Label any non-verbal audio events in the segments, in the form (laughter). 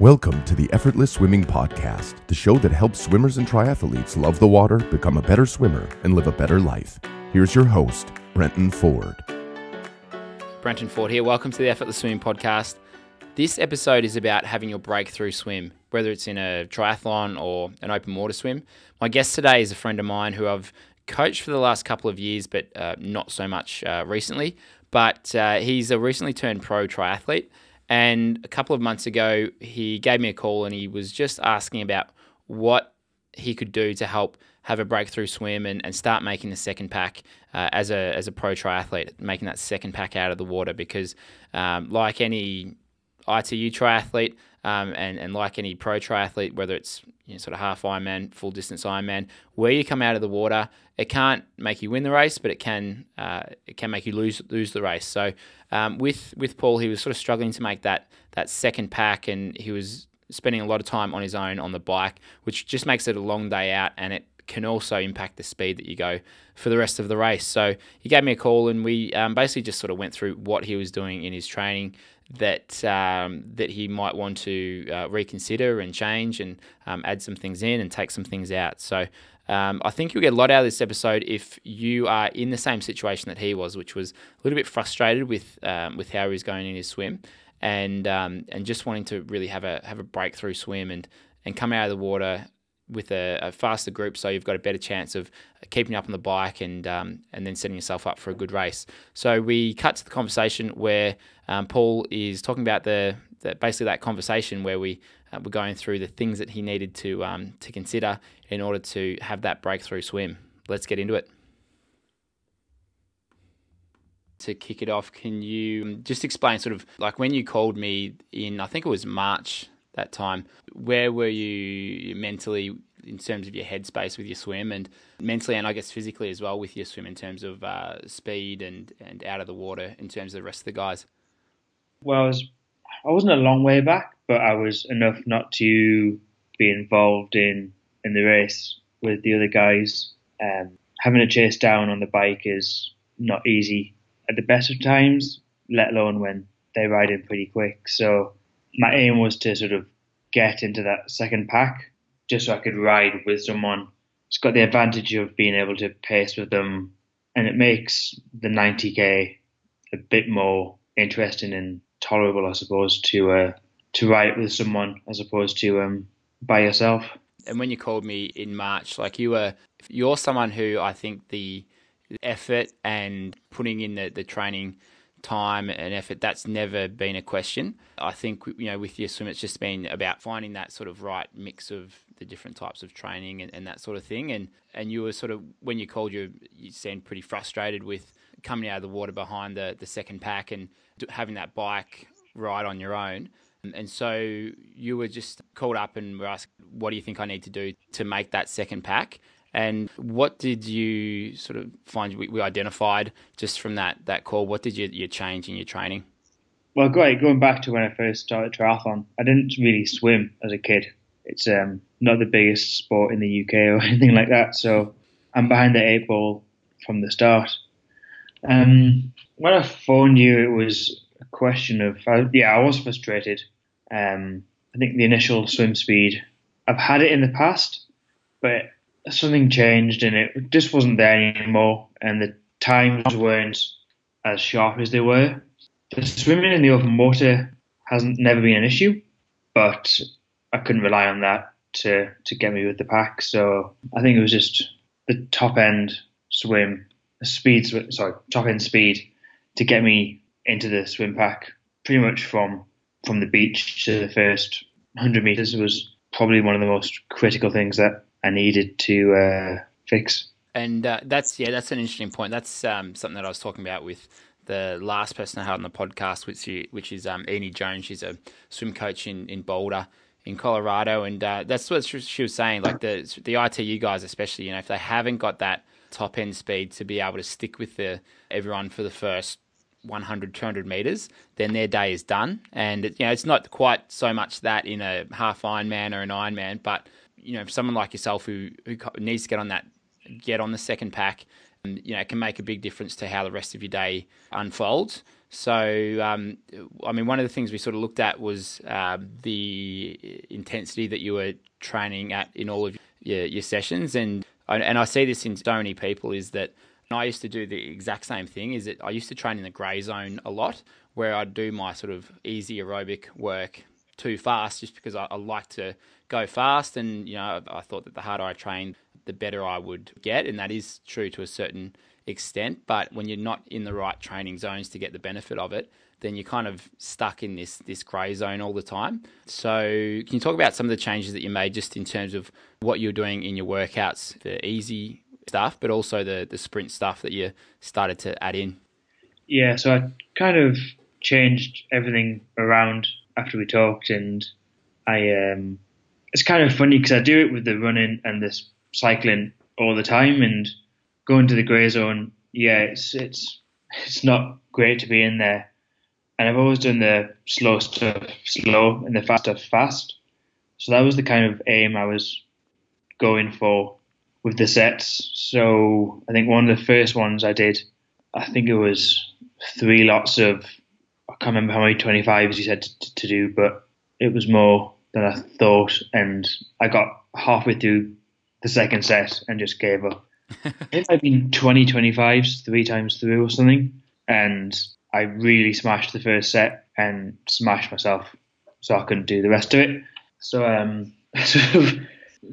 Welcome to the Effortless Swimming Podcast, the show that helps swimmers and triathletes love the water, become a better swimmer, and live a better life. Here's your host, Brenton Ford. Brenton Ford here. Welcome to the Effortless Swimming Podcast. This episode is about having your breakthrough swim, whether it's in a triathlon or an open water swim. My guest today is a friend of mine who I've coached for the last couple of years, but uh, not so much uh, recently. But uh, he's a recently turned pro triathlete. And a couple of months ago, he gave me a call and he was just asking about what he could do to help have a breakthrough swim and, and start making the second pack uh, as a as a pro triathlete, making that second pack out of the water. Because um, like any ITU triathlete, um, and and like any pro triathlete, whether it's you know, sort of half Ironman, full distance Ironman, where you come out of the water, it can't make you win the race, but it can uh, it can make you lose lose the race. So um, with with Paul, he was sort of struggling to make that that second pack, and he was spending a lot of time on his own on the bike, which just makes it a long day out, and it can also impact the speed that you go for the rest of the race. So he gave me a call, and we um, basically just sort of went through what he was doing in his training, that um, that he might want to uh, reconsider and change and um, add some things in and take some things out. So um, I think you'll get a lot out of this episode if you are in the same situation that he was, which was a little bit frustrated with um, with how he was going in his swim and um, and just wanting to really have a have a breakthrough swim and and come out of the water with a, a, faster group, so you've got a better chance of keeping up on the bike and um, and then setting yourself up for a good race. So we cut to the conversation where um, Paul is talking about the, the, basically that conversation where we uh, were going through the things that he needed to um, to consider in order to have that breakthrough swim. Let's get into it. To kick it off, can you just explain sort of like when you called me in? I think it was March that time. Where were you mentally in terms of your headspace with your swim and mentally and I guess physically as well with your swim in terms of uh, speed and, and out of the water in terms of the rest of the guys? Well, I, was, I wasn't a long way back, but I was enough not to be involved in, in the race with the other guys. Um, having a chase down on the bike is not easy at the best of times, let alone when they ride in pretty quick. So my aim was to sort of get into that second pack just so I could ride with someone. It's got the advantage of being able to pace with them, and it makes the 90k a bit more interesting and tolerable, I suppose, to uh, to ride with someone as opposed to um, by yourself. And when you called me in March, like you were, you're someone who I think the effort and putting in the, the training time and effort, that's never been a question. I think, you know, with your swim, it's just been about finding that sort of right mix of the different types of training and, and that sort of thing. And, and you were sort of, when you called, you, you seemed pretty frustrated with coming out of the water behind the, the second pack and having that bike ride on your own. And so you were just called up and were asked, what do you think I need to do to make that second pack? And what did you sort of find we, we identified just from that, that call? What did you, you change in your training? Well, great. Going back to when I first started triathlon, I didn't really swim as a kid. It's um, not the biggest sport in the UK (laughs) or anything like that. So I'm behind the eight ball from the start. Um, when I phoned you, it was a question of, yeah, I was frustrated. Um, I think the initial swim speed, I've had it in the past, but something changed and it just wasn't there anymore, and the times weren't as sharp as they were. The swimming in the open water hasn't never been an issue, but I couldn't rely on that to to get me with the pack. So I think it was just the top end swim, speed, sorry, top end speed to get me into the swim pack. Pretty much from from the beach to the first 100 meters was probably one of the most critical things that I needed to uh, fix. And uh, that's yeah, that's an interesting point. That's um, something that I was talking about with the last person I had on the podcast, which which is um, Eni Jones. She's a swim coach in, in Boulder, in Colorado, and uh, that's what she was saying. Like the the ITU guys, especially, you know, if they haven't got that top end speed to be able to stick with the everyone for the first 100, 200 meters, then their day is done. And you know, it's not quite so much that in a half Ironman or an Ironman, but you know, someone like yourself who who needs to get on that, get on the second pack, and you know, can make a big difference to how the rest of your day unfolds. So, um, I mean, one of the things we sort of looked at was uh, the intensity that you were training at in all of your, your sessions, and and I see this in so many people is that I used to do the exact same thing. Is that I used to train in the grey zone a lot, where I'd do my sort of easy aerobic work too fast, just because I, I like to go fast, and you know I thought that the harder I trained, the better I would get, and that is true to a certain extent. But when you're not in the right training zones to get the benefit of it, then you're kind of stuck in this this grey zone all the time. So, can you talk about some of the changes that you made just in terms of what you're doing in your workouts, the easy stuff, but also the the sprint stuff that you started to add in? Yeah, so I kind of changed everything around after we talked, and I um, it's kind of funny because I do it with the running and the cycling all the time, and going to the grey zone, yeah, it's it's it's not great to be in there. And I've always done the slow stuff slow and the fast stuff fast. So that was the kind of aim I was going for with the sets. So I think one of the first ones I did, I think it was three lots of, I can't remember how many 25s you said to, to do, but it was more than I thought. And I got halfway through the second set and just gave up. (laughs) it might have been 20 25s three times through or something. And I really smashed the first set and smashed myself. So I couldn't do the rest of it. So um, (laughs) sort of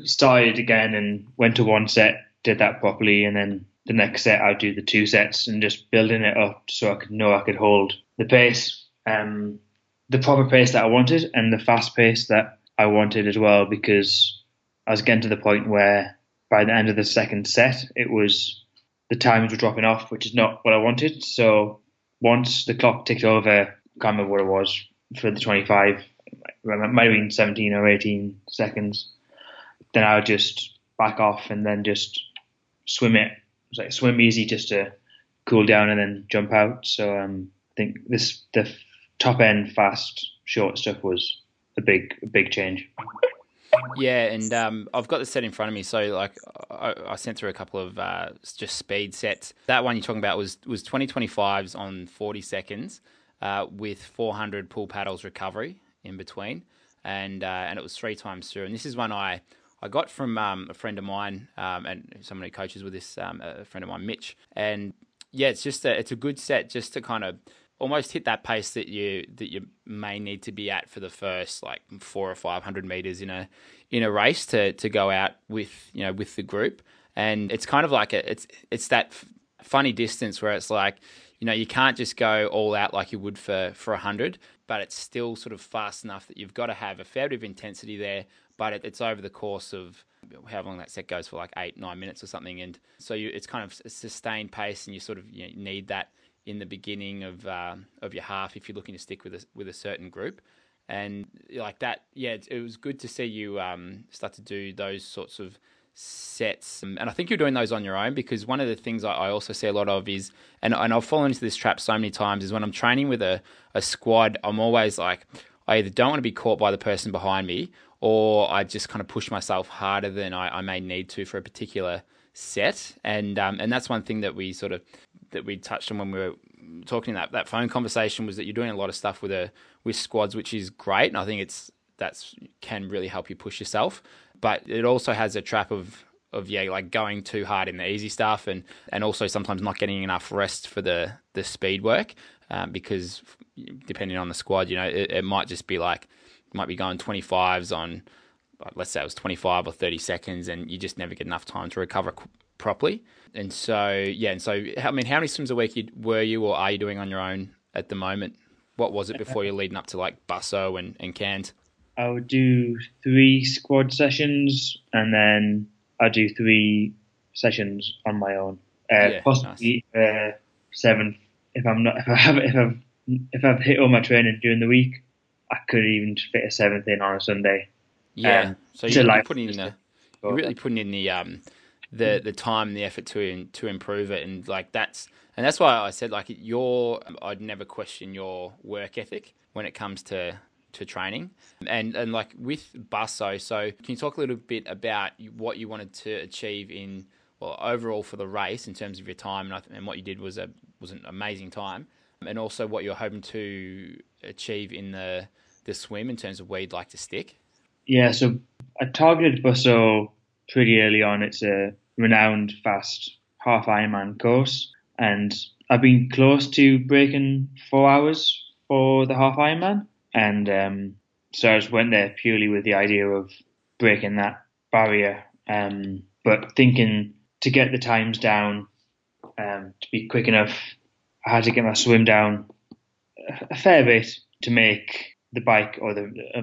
started again and went to one set, did that properly, and then the next set I'd do the two sets and just building it up so I could know I could hold the pace, um, the proper pace that I wanted, and the fast pace that I wanted as well because I was getting to the point where by the end of the second set, it was the times were dropping off, which is not what I wanted. So once the clock ticked over, I can't remember what it was for the 25, it might have been 17 or 18 seconds. Then I would just back off and then just swim it. It was like swim easy just to cool down and then jump out. So um, I think this the top end fast short stuff was a big a big change. Yeah, and um, I've got the set in front of me. So like, I, I sent through a couple of uh, just speed sets. That one you're talking about was was 2025s on 40 seconds uh, with 400 pull paddles recovery in between, and uh, and it was three times through. And this is one I I got from um, a friend of mine um, and someone who coaches with this, um, a friend of mine, Mitch. And yeah, it's just a, it's a good set just to kind of almost hit that pace that you that you may need to be at for the first like four or five hundred meters in a in a race to to go out with you know with the group, and it's kind of like a, it's it's that f- funny distance where it's like you know you can't just go all out like you would for for a hundred, but it's still sort of fast enough that you've got to have a fair bit of intensity there, but it, it's over the course of how long that set goes for like eight nine minutes or something, and so you it's kind of a sustained pace, and you sort of you know, need that in the beginning of uh, of your half if you're looking to stick with a, with a certain group. And like that, yeah, it, it was good to see you um, start to do those sorts of sets. And I think you're doing those on your own because one of the things I also see a lot of is, and, and I've fallen into this trap so many times, is when I'm training with a, a squad, I'm always like, I either don't want to be caught by the person behind me or I just kind of push myself harder than I, I may need to for a particular set. And um, and that's one thing that we sort of that we touched on when we were talking that that phone conversation was that you're doing a lot of stuff with a with squads, which is great, and I think it's that's can really help you push yourself. But it also has a trap of of yeah, like going too hard in the easy stuff, and and also sometimes not getting enough rest for the the speed work, um, because depending on the squad, you know, it, it might just be like might be going 25s on let's say it was 25 or 30 seconds and you just never get enough time to recover properly. And so, yeah, and so, I mean, how many swims a week were you or are you doing on your own at the moment? What was it before you're leading up to like Busso and, and Cairns? I would do three squad sessions and then I do three sessions on my own. Uh, yeah, possibly nice. uh, seven if I'm not if I have if I've if I've hit all my training during the week, I could even fit a seventh in on a Sunday. Yeah, um, so you're, like, putting in the you're really putting in the um the mm. the time and the effort to to improve it and like that's and that's why I said like your I'd never question your work ethic when it comes to to training and and like with Busso so can you talk a little bit about what you wanted to achieve in well overall for the race in terms of your time and, and what you did was a was an amazing time and also what you're hoping to achieve in the the swim in terms of where you'd like to stick? Yeah, so I targeted Busso pretty early on. It's a renowned fast half Ironman course, and I've been close to breaking four hours for the half Ironman, and um, so I just went there purely with the idea of breaking that barrier, um, but thinking to get the times down um, to be quick enough, I had to get my swim down a fair bit to make the bike or the uh,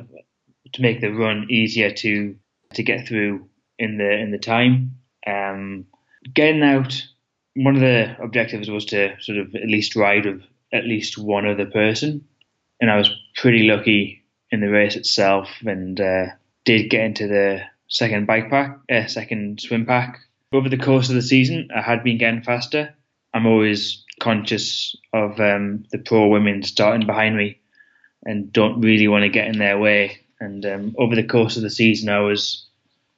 to make the run easier to to get through in the in the time. Um, getting out, one of the objectives was to sort of at least ride with at least one other person, and I was pretty lucky in the race itself, and uh, did get into the second bike pack, uh, second swim pack. Over the course of the season, I had been getting faster. I'm always conscious of um, the pro women starting behind me, and don't really want to get in their way. And um, over the course of the season, I was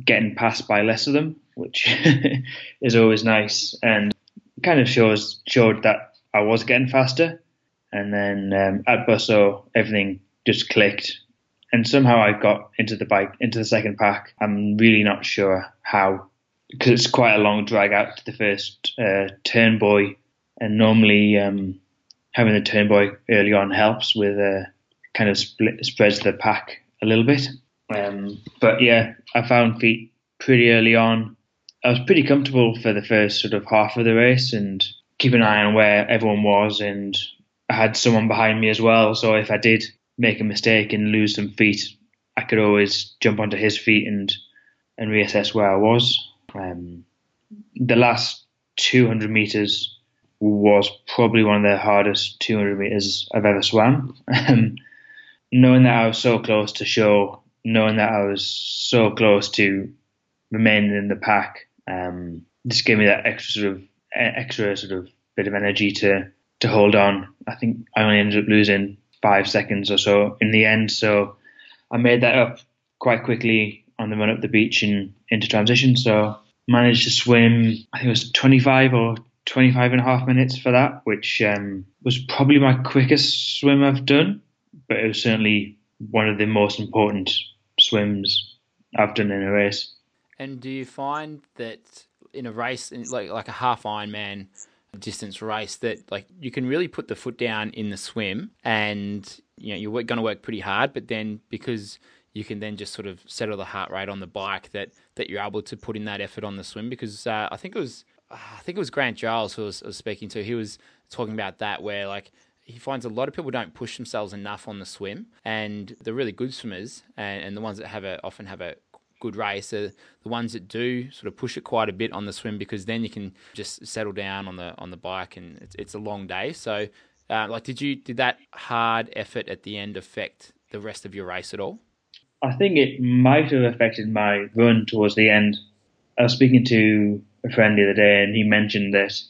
getting passed by less of them, which (laughs) is always nice and kind of shows showed that I was getting faster. And then um, at Busso, everything just clicked, and somehow I got into the bike into the second pack. I'm really not sure how, because it's quite a long drag out to the first uh, turn buoy, and normally um, having the turn buoy early on helps with uh, kind of split, spreads the pack a little bit. Um, but yeah, I found feet pretty early on. I was pretty comfortable for the first sort of half of the race and keep an eye on where everyone was. And I had someone behind me as well. So if I did make a mistake and lose some feet, I could always jump onto his feet and, and reassess where I was. Um, the last 200 meters was probably one of the hardest 200 meters I've ever swam. (laughs) Um, knowing that I was so close to show, knowing that I was so close to remaining in the pack, um, just gave me that extra sort of extra sort of bit of energy to to hold on. I think I only ended up losing five seconds or so in the end, so I made that up quite quickly on the run up the beach and into transition. So managed to swim. I think it was 25 or 25 and a half minutes for that, which um, was probably my quickest swim I've done but it was certainly one of the most important swims I've done in a race. And do you find that in a race, like like a half Ironman distance race, that like you can really put the foot down in the swim, and you know you're going to work pretty hard, but then because you can then just sort of settle the heart rate on the bike, that that you're able to put in that effort on the swim. Because uh, I think it was I think it was Grant Giles who I was, I was speaking to. He was talking about that where like he finds a lot of people don't push themselves enough on the swim, and the really good swimmers and, and the ones that have a often have a good race are the ones that do sort of push it quite a bit on the swim because then you can just settle down on the on the bike and it's, it's a long day. So, uh, like, did you did that hard effort at the end affect the rest of your race at all? I think it might have affected my run towards the end. I was speaking to a friend the other day, and he mentioned that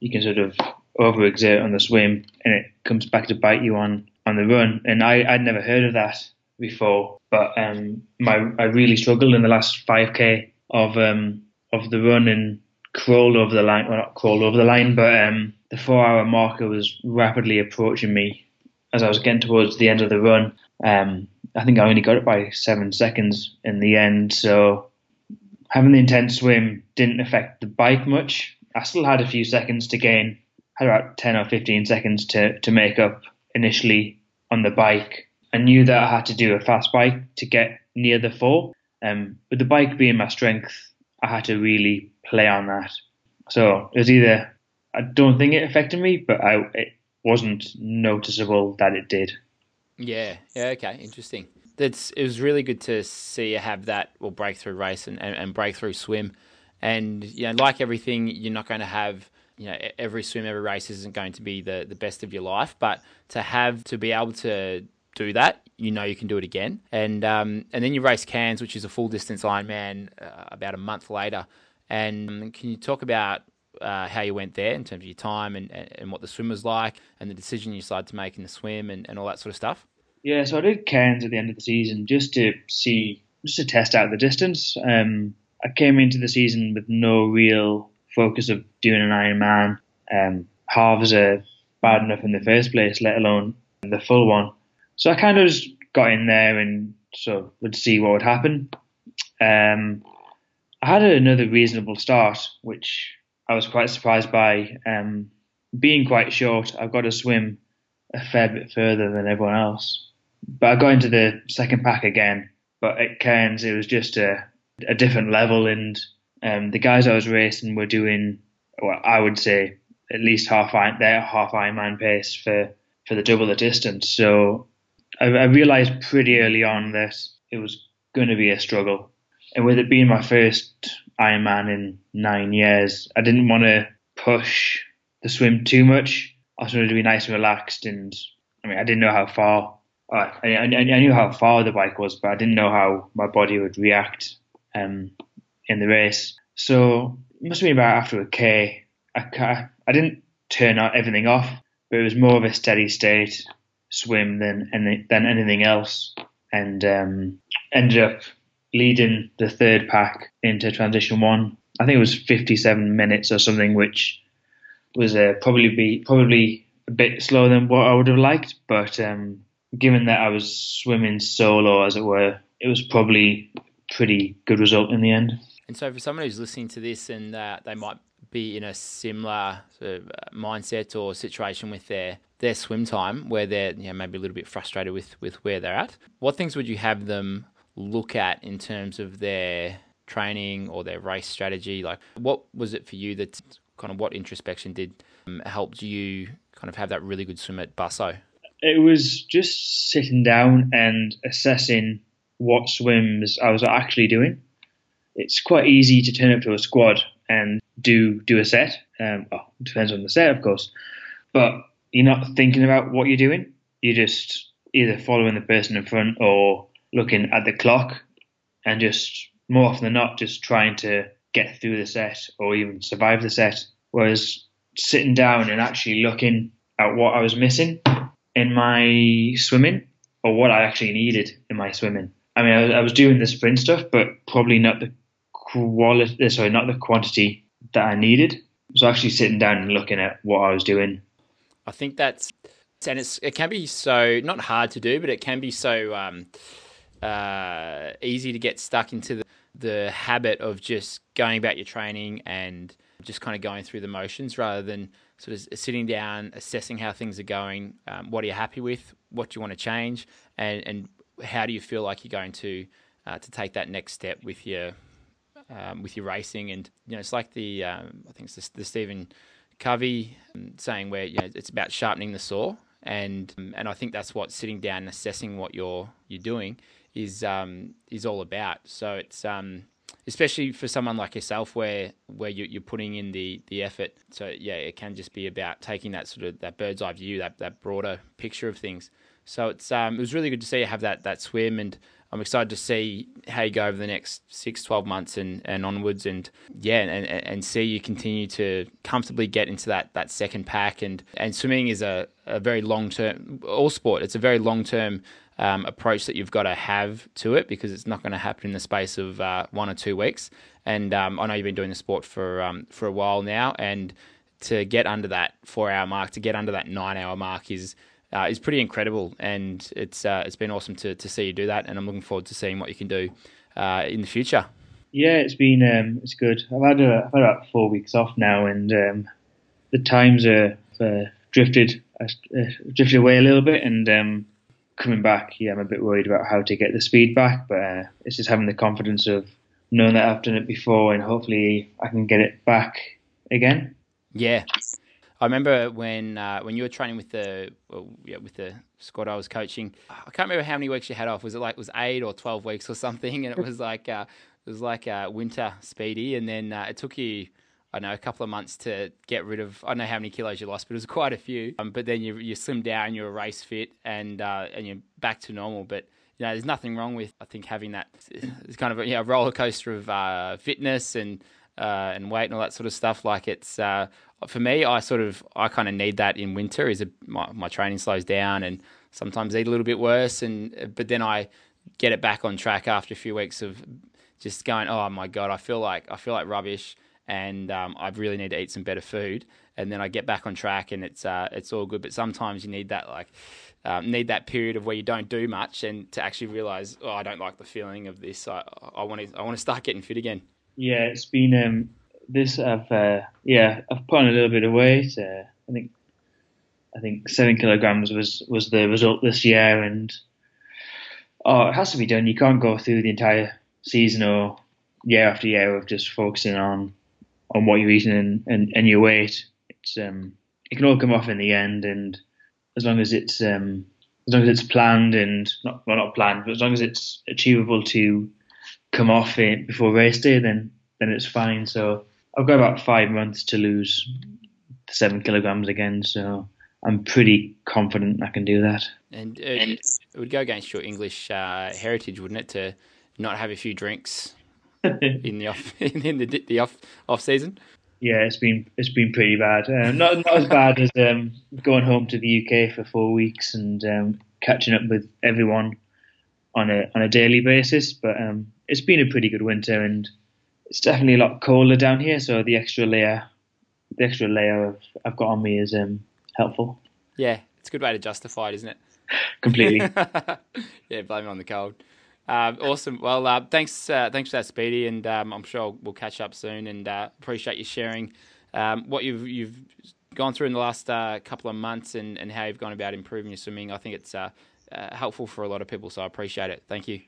you can sort of overexert on the swim and it comes back to bite you on, on the run. And I, I'd never heard of that before, but um, my I really struggled in the last 5k of um, of the run and crawled over the line. Well, not crawled over the line, but um, the four hour marker was rapidly approaching me as I was getting towards the end of the run. Um, I think I only got it by seven seconds in the end. So having the intense swim didn't affect the bike much. I still had a few seconds to gain had about 10 or 15 seconds to, to make up initially on the bike. I knew that I had to do a fast bike to get near the four. Um, with the bike being my strength, I had to really play on that. So it was either, I don't think it affected me, but I, it wasn't noticeable that it did. Yeah, yeah, okay, interesting. That's it was really good to see you have that well breakthrough race and, and, and breakthrough swim. And you know, like everything, you're not going to have you know every swim, every race isn't going to be the the best of your life, but to have to be able to do that, you know you can do it again. And um, and then you race Cairns, which is a full distance Ironman, uh, about a month later. And can you talk about uh, how you went there in terms of your time and, and what the swim was like, and the decision you decided to make in the swim, and, and all that sort of stuff? Yeah, so I did Cairns at the end of the season just to see, just to test out the distance. Um, I came into the season with no real focus of doing an Ironman. Um, halves are bad enough in the first place, let alone the full one. So I kind of just got in there and sort so would see what would happen. Um, I had another reasonable start, which I was quite surprised by. Um, being quite short, I've got to swim a fair bit further than everyone else. But I got into the second pack again. But at Cairns, it was just a, a different level, and um, the guys I was racing were doing, well, I would say, at least half their half Ironman pace for for the double the distance. So I, I realised pretty early on that it was going to be a struggle, and with it being my first Ironman in nine years, I didn't want to push the swim too much. I wanted to be nice and relaxed, and I mean, I didn't know how far. I, I, I knew how far the bike was, but I didn't know how my body would react um, in the race. So it must have been about after a K. I, I didn't turn everything off, but it was more of a steady state swim than any, than anything else, and um, ended up leading the third pack into transition one. I think it was 57 minutes or something, which was uh, probably be probably a bit slower than what I would have liked. But um, given that I was swimming solo, as it were, it was probably a pretty good result in the end. And so, for someone who's listening to this and uh, they might be in a similar sort of uh, mindset or situation with their their swim time, where they're you know, maybe a little bit frustrated with with where they're at, what things would you have them look at in terms of their training or their race strategy? Like, what was it for you that kind of what introspection did um, helped you kind of have that really good swim at Busso? It was just sitting down and assessing what swims I was actually doing. It's quite easy to turn up to a squad and do do a set. Um, well, depends on the set, of course, but you're not thinking about what you're doing. You're just either following the person in front or looking at the clock, and just more often than not, just trying to get through the set or even survive the set. Whereas sitting down and actually looking at what I was missing in my swimming or what I actually needed in my swimming. I mean, I was, I was doing the sprint stuff, but probably not the quality, sorry, not the quantity that I needed. So actually sitting down and looking at what I was doing. I think that's, and it's, it can be so, not hard to do, but it can be so um, uh, easy to get stuck into the, the habit of just going about your training and just kind of going through the motions rather than sort of sitting down, assessing how things are going. Um, what are you happy with? What do you want to change? And, and how do you feel like you're going to uh, to take that next step with your um, with your racing? And you know, it's like the um, I think it's the, the Stephen Covey um, saying where you know it's about sharpening the saw, and and I think that's what sitting down and assessing what you're you're doing is um, is all about. So it's um, especially for someone like yourself, where where you, are putting in the the effort. So yeah, it can just be about taking that sort of that bird's eye view, that that broader picture of things. So it's um, it was really good to see you have that that swim, and I'm excited to see how you go over the next six, 12 months and, and onwards, and yeah, and, and see you continue to comfortably get into that that second pack. And and swimming is a, a very long term all sport. It's a very long term um, approach that you've got to have to it because it's not going to happen in the space of uh, one or two weeks. And um, I know you've been doing the sport for um, for a while now, and to get under that four hour mark, to get under that nine hour mark is uh, is pretty incredible. And it's uh, it's been awesome to, to see you do that, and I'm looking forward to seeing what you can do uh, in the future. Yeah, it's been um, it's good. I've had, a, I've had about four weeks off now, and um, the times are uh, drifted uh, drifted away a little bit, and um, coming back, yeah, I'm a bit worried about how to get the speed back, but uh, it's just having the confidence of knowing that I've done it before and hopefully I can get it back again. Yeah. I remember when uh, when you were training with the well, yeah, with the squad I was coaching. I can't remember how many weeks you had off. Was it like was eight or twelve weeks or something? And it was like uh, it was like a winter speedy, and then uh, it took you I know a couple of months to get rid of. I don't know how many kilos you lost, but it was quite a few. Um, but then you you slim down, you're race fit, and uh, and you're back to normal. But you know, there's nothing wrong with I think having that. It's kind of a you roller coaster of uh, fitness and uh, and weight and all that sort of stuff. Like it's uh, for me, I sort of I kind of need that in winter. Is a, my my training slows down and sometimes eat a little bit worse, and but then I get it back on track after a few weeks of just going. Oh my god, I feel like I feel like rubbish and um, I really need to eat some better food. and then I get back on track, and it's uh, it's all good. But sometimes you need that like um, need that period of where you don't do much, and to actually realize, oh, I don't like the feeling of this. I want to I want to start getting fit again. Yeah, it's been um, this. I've uh, yeah, I've put on a little bit of weight. Uh, I think I think seven kilograms was was the result this year, and oh, it has to be done. You can't go through the entire season or year after year of just focusing on on what you're eating and, and, and your weight. It's um, it can all come off in the end, and as long as it's um, as long as it's planned and not well not planned, but as long as it's achievable to come off it before race day, then then it's fine. So I've got about five months to lose seven kilograms again, so I'm pretty confident I can do that. And uh, it would go against your English uh, heritage, wouldn't it, to not have a few drinks (laughs) in the off (laughs) in the, the off off season? Yeah, it's been it's been pretty bad. Um, not not as bad as um, going home to the UK for four weeks and um, catching up with everyone on a on a daily basis, but um, it's been a pretty good winter and it's definitely a lot colder down here. So the extra layer, the extra layer of, I've got on me is um, helpful. Yeah, it's a good way to justify it, isn't it? (laughs) Completely. (laughs) yeah, blame it on the cold. Um, awesome. Well, uh, thanks, uh, thanks for that, Speedy, and um, I'm sure we'll catch up soon. And uh, appreciate you sharing um, what you've you've gone through in the last uh, couple of months and, and how you've gone about improving your swimming. I think it's uh, uh, helpful for a lot of people, so I appreciate it. Thank you.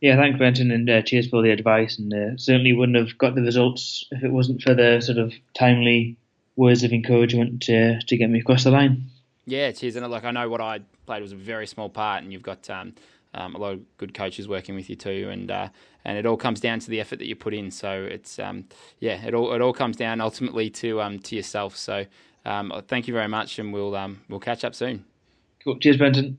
Yeah, thanks, Brenton, and cheers for the advice. And certainly wouldn't have got the results if it wasn't for the sort of timely words of encouragement to to get me across the line. Yeah, cheers. And like I know what I played was a very small part, and you've got um, um, a lot of good coaches working with you too, and uh, and it all comes down to the effort that you put in. So it's um, yeah, it all it all comes down ultimately to um, to yourself. So um, thank you very much, and we'll um, we'll catch up soon. Cool. Cheers, Brenton.